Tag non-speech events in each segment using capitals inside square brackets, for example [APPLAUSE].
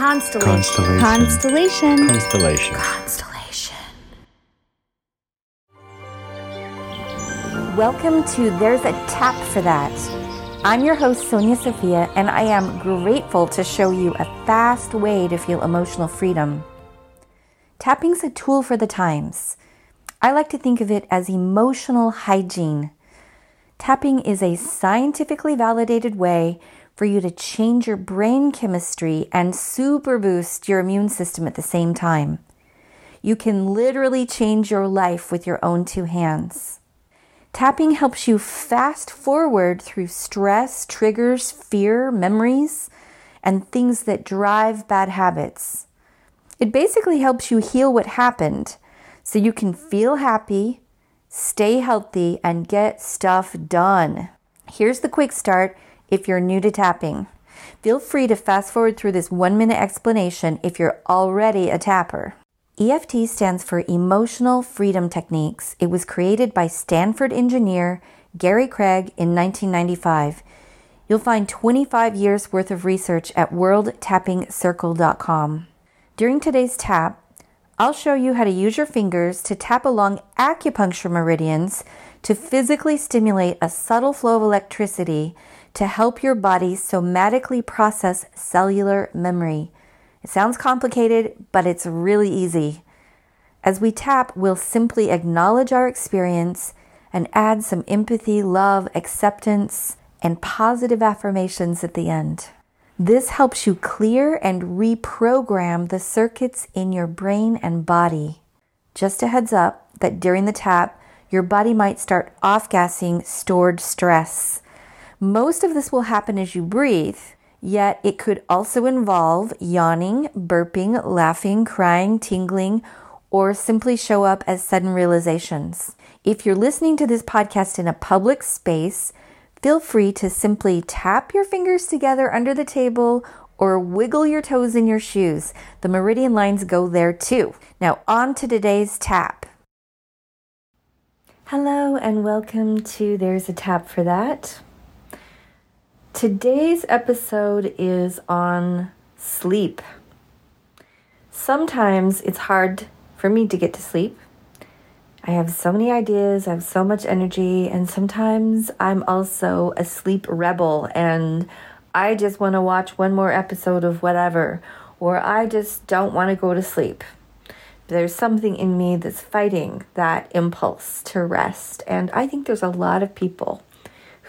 Constellation. Constellation. Constellation. Constellation. Welcome to There's a Tap for That. I'm your host, Sonia Sophia, and I am grateful to show you a fast way to feel emotional freedom. Tapping's a tool for the times. I like to think of it as emotional hygiene. Tapping is a scientifically validated way for you to change your brain chemistry and super boost your immune system at the same time. You can literally change your life with your own two hands. Tapping helps you fast forward through stress, triggers, fear, memories, and things that drive bad habits. It basically helps you heal what happened so you can feel happy, stay healthy, and get stuff done. Here's the quick start if you're new to tapping. Feel free to fast forward through this one minute explanation if you're already a tapper. EFT stands for Emotional Freedom Techniques. It was created by Stanford engineer Gary Craig in 1995. You'll find 25 years worth of research at worldtappingcircle.com. During today's tap, I'll show you how to use your fingers to tap along acupuncture meridians to physically stimulate a subtle flow of electricity to help your body somatically process cellular memory. It sounds complicated, but it's really easy. As we tap, we'll simply acknowledge our experience and add some empathy, love, acceptance, and positive affirmations at the end. This helps you clear and reprogram the circuits in your brain and body. Just a heads up that during the tap, your body might start off gassing stored stress. Most of this will happen as you breathe, yet it could also involve yawning, burping, laughing, crying, tingling, or simply show up as sudden realizations. If you're listening to this podcast in a public space, feel free to simply tap your fingers together under the table or wiggle your toes in your shoes. The meridian lines go there too. Now, on to today's tap. Hello, and welcome to There's a Tap for That. Today's episode is on sleep. Sometimes it's hard for me to get to sleep. I have so many ideas, I have so much energy, and sometimes I'm also a sleep rebel and I just want to watch one more episode of whatever, or I just don't want to go to sleep. There's something in me that's fighting that impulse to rest, and I think there's a lot of people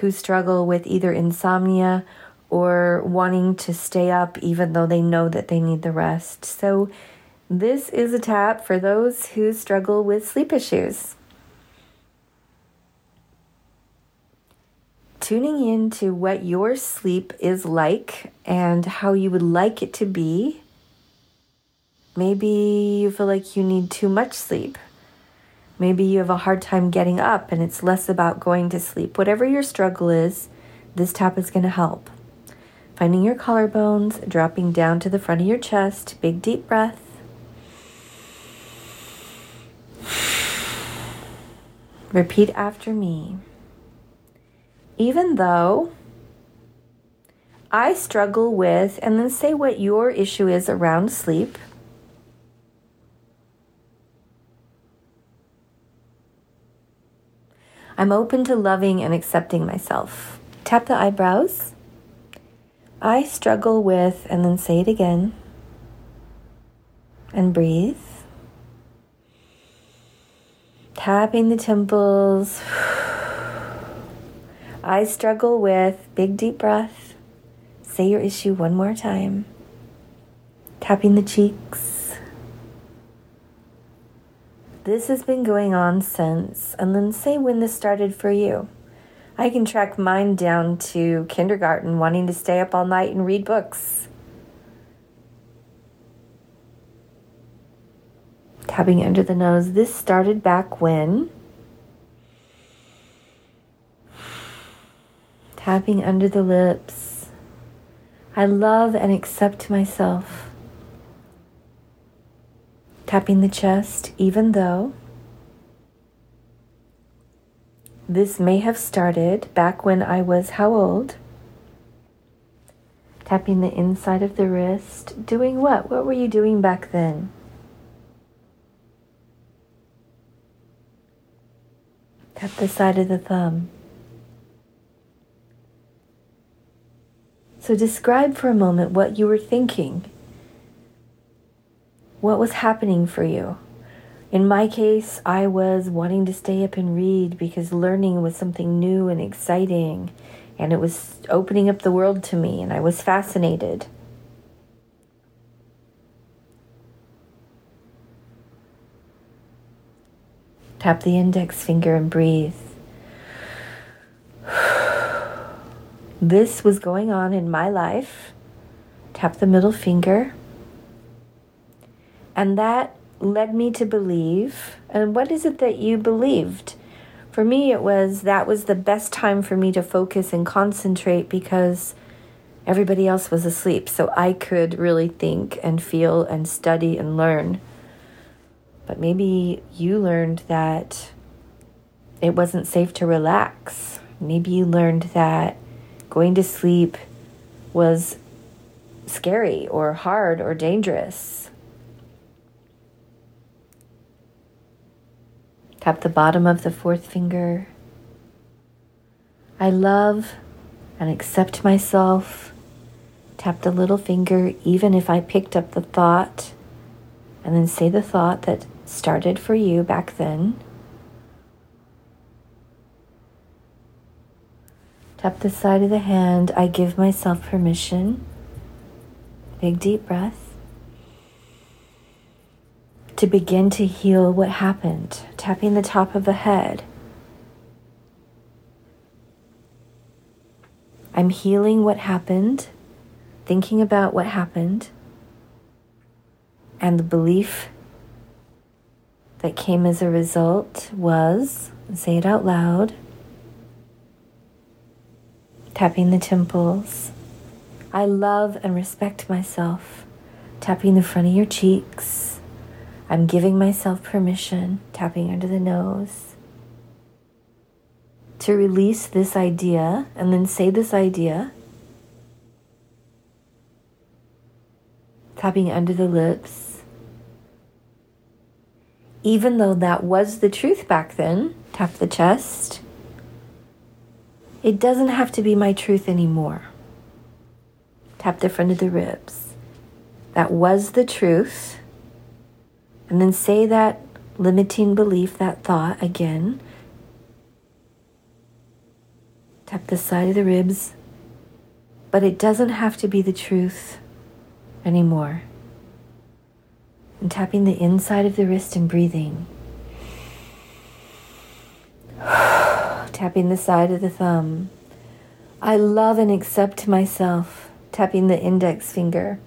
who struggle with either insomnia or wanting to stay up even though they know that they need the rest. So, this is a tap for those who struggle with sleep issues. Tuning in to what your sleep is like and how you would like it to be. Maybe you feel like you need too much sleep. Maybe you have a hard time getting up and it's less about going to sleep. Whatever your struggle is, this tap is going to help. Finding your collarbones, dropping down to the front of your chest, big deep breath. Repeat after me. Even though I struggle with, and then say what your issue is around sleep. I'm open to loving and accepting myself. Tap the eyebrows. I struggle with, and then say it again. And breathe. Tapping the temples. [SIGHS] I struggle with, big deep breath. Say your issue one more time. Tapping the cheeks. This has been going on since, and then say when this started for you. I can track mine down to kindergarten, wanting to stay up all night and read books. Tapping under the nose. This started back when. Tapping under the lips. I love and accept myself tapping the chest, even though this may have started back when I was how old? Tapping the inside of the wrist. Doing what? What were you doing back then? Tap the side of the thumb. So describe for a moment what you were thinking. What was happening for you? In my case, I was wanting to stay up and read because learning was something new and exciting, and it was opening up the world to me, and I was fascinated. Tap the index finger and breathe. [SIGHS] This was going on in my life. Tap the middle finger. And that led me to believe. And what is it that you believed? For me, it was that was the best time for me to focus and concentrate because everybody else was asleep. So I could really think and feel and study and learn. But maybe you learned that it wasn't safe to relax. Maybe you learned that going to sleep was scary or hard or dangerous. Tap the bottom of the fourth finger. I love and accept myself. Tap the little finger, even if I picked up the thought, and then say the thought that started for you back then. Tap the side of the hand. I give myself permission. Big deep breath. To begin to heal what happened. Tapping the top of the head. I'm healing what happened, thinking about what happened, and the belief that came as a result was, say it out loud, tapping the temples. I love and respect myself, tapping the front of your cheeks. I'm giving myself permission, tapping under the nose, to release this idea and then say this idea, tapping under the lips. Even though that was the truth back then, tap the chest. It doesn't have to be my truth anymore. Tap the front of the ribs. That was the truth. And then say that limiting belief, that thought again. Tap the side of the ribs. But it doesn't have to be the truth anymore. And tapping the inside of the wrist and breathing. [SIGHS] tapping the side of the thumb. I love and accept myself, tapping the index finger.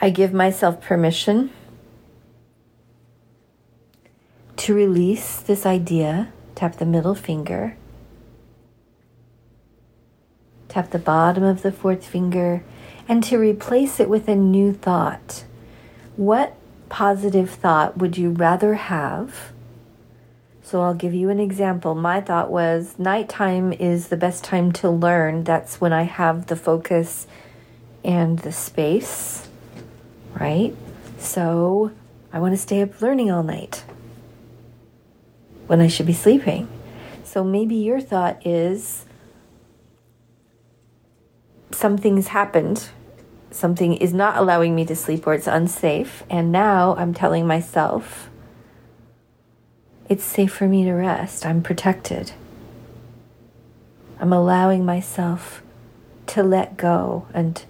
I give myself permission to release this idea, tap the middle finger, tap the bottom of the fourth finger, and to replace it with a new thought. What positive thought would you rather have? So I'll give you an example. My thought was nighttime is the best time to learn. That's when I have the focus and the space, right? So I want to stay up learning all night when I should be sleeping. So maybe your thought is something's happened. Something is not allowing me to sleep or it's unsafe. And now I'm telling myself, it's safe for me to rest. I'm protected. I'm allowing myself to let go and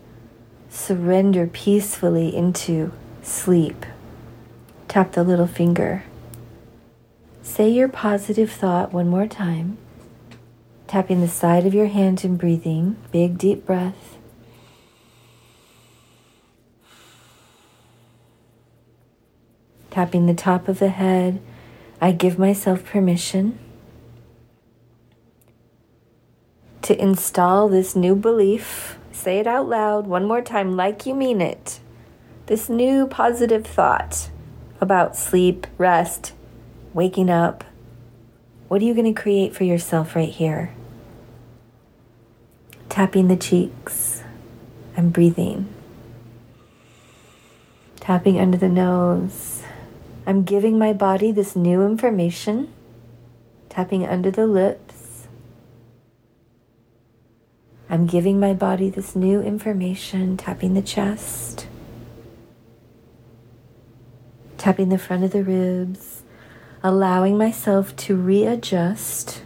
surrender peacefully into sleep. Tap the little finger. Say your positive thought one more time. Tapping the side of your hand and breathing. Big deep breath. Tapping the top of the head I give myself permission to install this new belief. Say it out loud one more time, like you mean it. This new positive thought about sleep, rest, waking up. What are you going to create for yourself right here? tapping the cheeks and breathing. Tapping under the nose. I'm giving my body this new information. Tapping under the lips. I'm giving my body this new information, tapping the chest, tapping the front of the ribs, allowing myself to readjust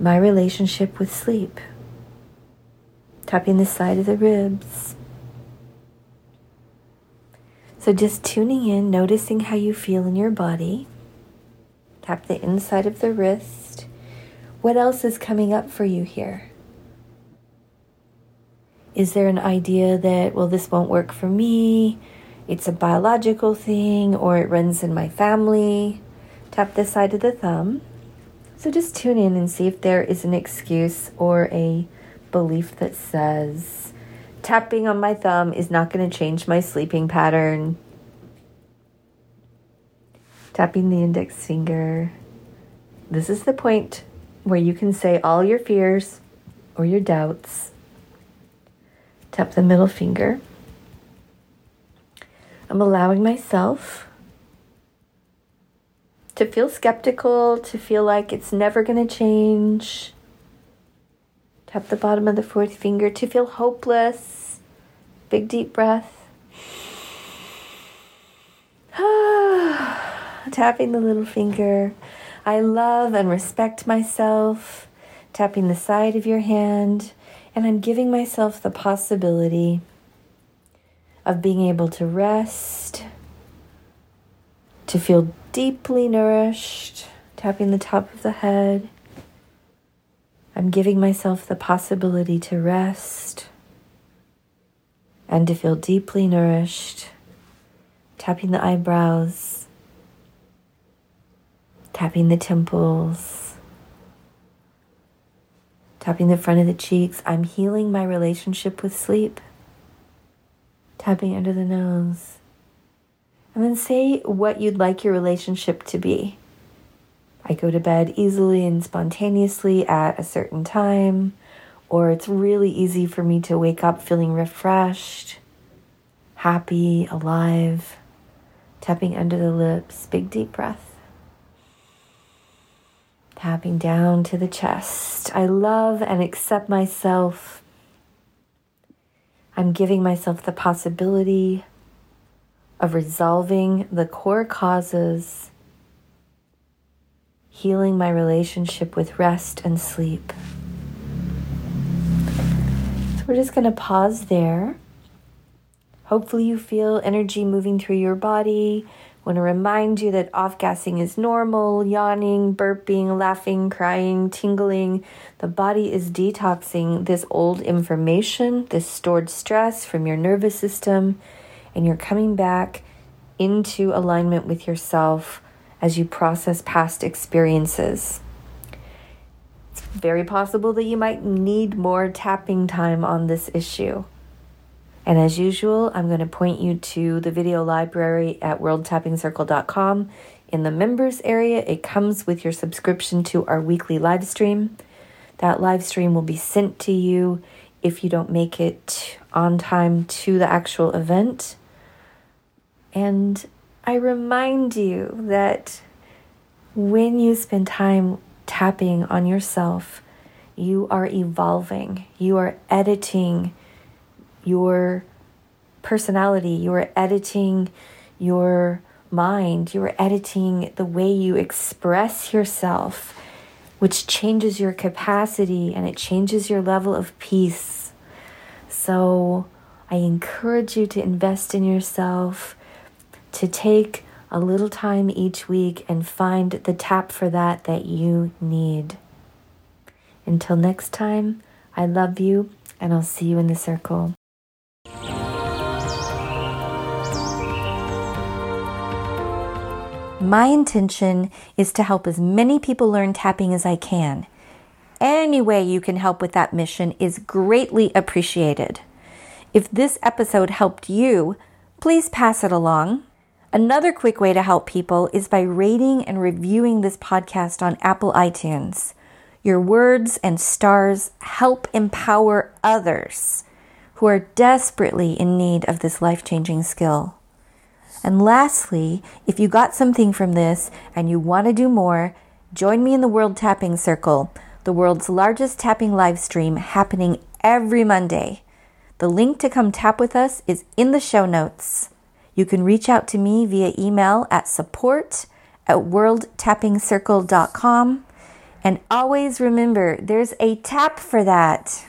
my relationship with sleep, tapping the side of the ribs. So just tuning in, noticing how you feel in your body. Tap the inside of the wrist. What else is coming up for you here? Is there an idea that, well, this won't work for me? It's a biological thing or it runs in my family? Tap the side of the thumb. So just tune in and see if there is an excuse or a belief that says tapping on my thumb is not going to change my sleeping pattern. Tapping the index finger. This is the point where you can say all your fears or your doubts. Tap the middle finger. I'm allowing myself to feel skeptical, to feel like it's never going to change. Tap the bottom of the fourth finger to feel hopeless. Big deep breath. [SIGHS] Tapping the little finger. I love and respect myself. Tapping the side of your hand. And I'm giving myself the possibility of being able to rest, to feel deeply nourished, tapping the top of the head. I'm giving myself the possibility to rest and to feel deeply nourished, tapping the eyebrows, tapping the temples, tapping the front of the cheeks. I'm healing my relationship with sleep, tapping under the nose. And then say what you'd like your relationship to be. I go to bed easily and spontaneously at a certain time, or it's really easy for me to wake up feeling refreshed, happy, alive, tapping under the lips, big deep breath. Tapping down to the chest. I love and accept myself. I'm giving myself the possibility of resolving the core causes, healing my relationship with rest and sleep. So we're just going to pause there. Hopefully, you feel energy moving through your body. Want to remind you that off gassing is normal, yawning, burping, laughing, crying, tingling. The body is detoxing this old information, this stored stress from your nervous system and you're coming back into alignment with yourself as you process past experiences. It's very possible that you might need more tapping time on this issue. And as usual, I'm going to point you to the video library at worldtappingcircle.com. In the members area, it comes with your subscription to our weekly live stream. That live stream will be sent to you if you don't make it on time to the actual event. And I remind you that when you spend time tapping on yourself, you are evolving, you are editing your personality, you are editing your mind, you are editing the way you express yourself, which changes your capacity and it changes your level of peace. So I encourage you to invest in yourself to take a little time each week and find the tap for that that you need. Until next time, I love you and I'll see you in the circle. My intention is to help as many people learn tapping as I can. Any way you can help with that mission is greatly appreciated. If this episode helped you, please pass it along Another quick way to help people is by rating and reviewing this podcast on Apple iTunes. Your words and stars help empower others who are desperately in need of this life changing skill. And lastly, if you got something from this and you want to do more, join me in the World Tapping Circle, the world's largest tapping live stream happening every Monday. The link to come tap with us is in the show notes. You can reach out to me via email at support at worldtappingcircle.com. And always remember, there's a tap for that.